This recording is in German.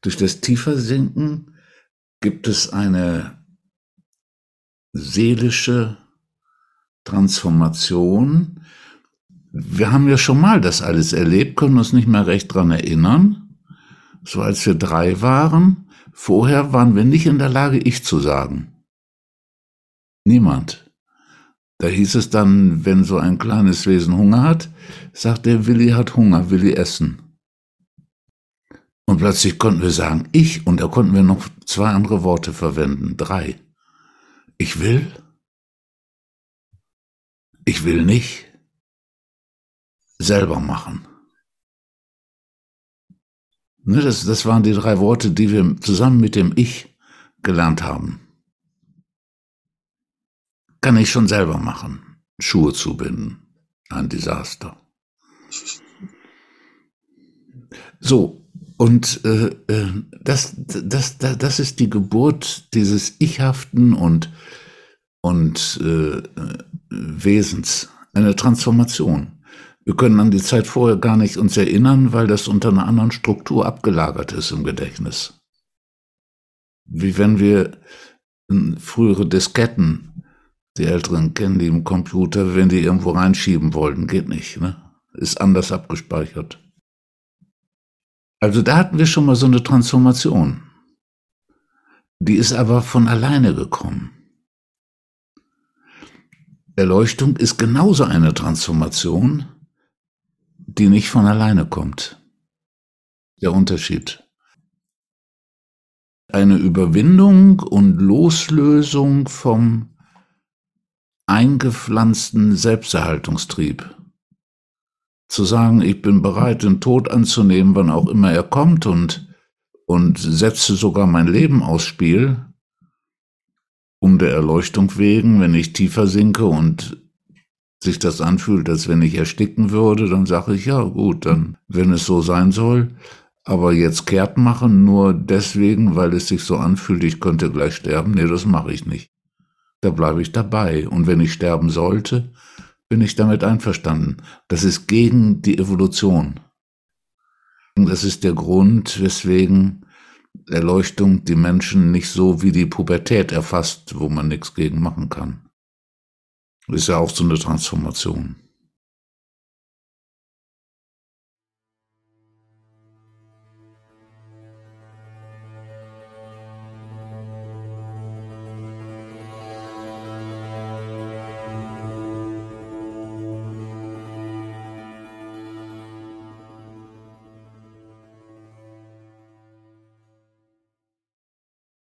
Durch das Tiefersinken gibt es eine seelische Transformation. Wir haben ja schon mal das alles erlebt, können uns nicht mehr recht dran erinnern. So als wir drei waren, vorher waren wir nicht in der Lage, ich zu sagen. Niemand. Da hieß es dann, wenn so ein kleines Wesen Hunger hat, sagt der Willi hat Hunger, Willi essen. Und plötzlich konnten wir sagen, ich, und da konnten wir noch zwei andere Worte verwenden, drei. Ich will, ich will nicht, selber machen. Ne, das, das waren die drei Worte, die wir zusammen mit dem Ich gelernt haben kann ich schon selber machen. Schuhe zubinden. Ein Desaster. So, und äh, äh, das, das, das, ist die Geburt dieses Ichhaften und, und äh, Wesens, eine Transformation. Wir können an die Zeit vorher gar nicht uns erinnern, weil das unter einer anderen Struktur abgelagert ist im Gedächtnis. Wie wenn wir frühere Disketten die Älteren kennen die im Computer, wenn die irgendwo reinschieben wollten, geht nicht, ne? Ist anders abgespeichert. Also da hatten wir schon mal so eine Transformation. Die ist aber von alleine gekommen. Erleuchtung ist genauso eine Transformation, die nicht von alleine kommt. Der Unterschied. Eine Überwindung und Loslösung vom eingepflanzten Selbsterhaltungstrieb. Zu sagen, ich bin bereit, den Tod anzunehmen, wann auch immer er kommt und, und setze sogar mein Leben aufs Spiel, um der Erleuchtung wegen, wenn ich tiefer sinke und sich das anfühlt, als wenn ich ersticken würde, dann sage ich, ja gut, dann, wenn es so sein soll, aber jetzt kehrt machen, nur deswegen, weil es sich so anfühlt, ich könnte gleich sterben, nee, das mache ich nicht. Da bleibe ich dabei. Und wenn ich sterben sollte, bin ich damit einverstanden. Das ist gegen die Evolution. Das ist der Grund, weswegen Erleuchtung die Menschen nicht so wie die Pubertät erfasst, wo man nichts gegen machen kann. Ist ja auch so eine Transformation.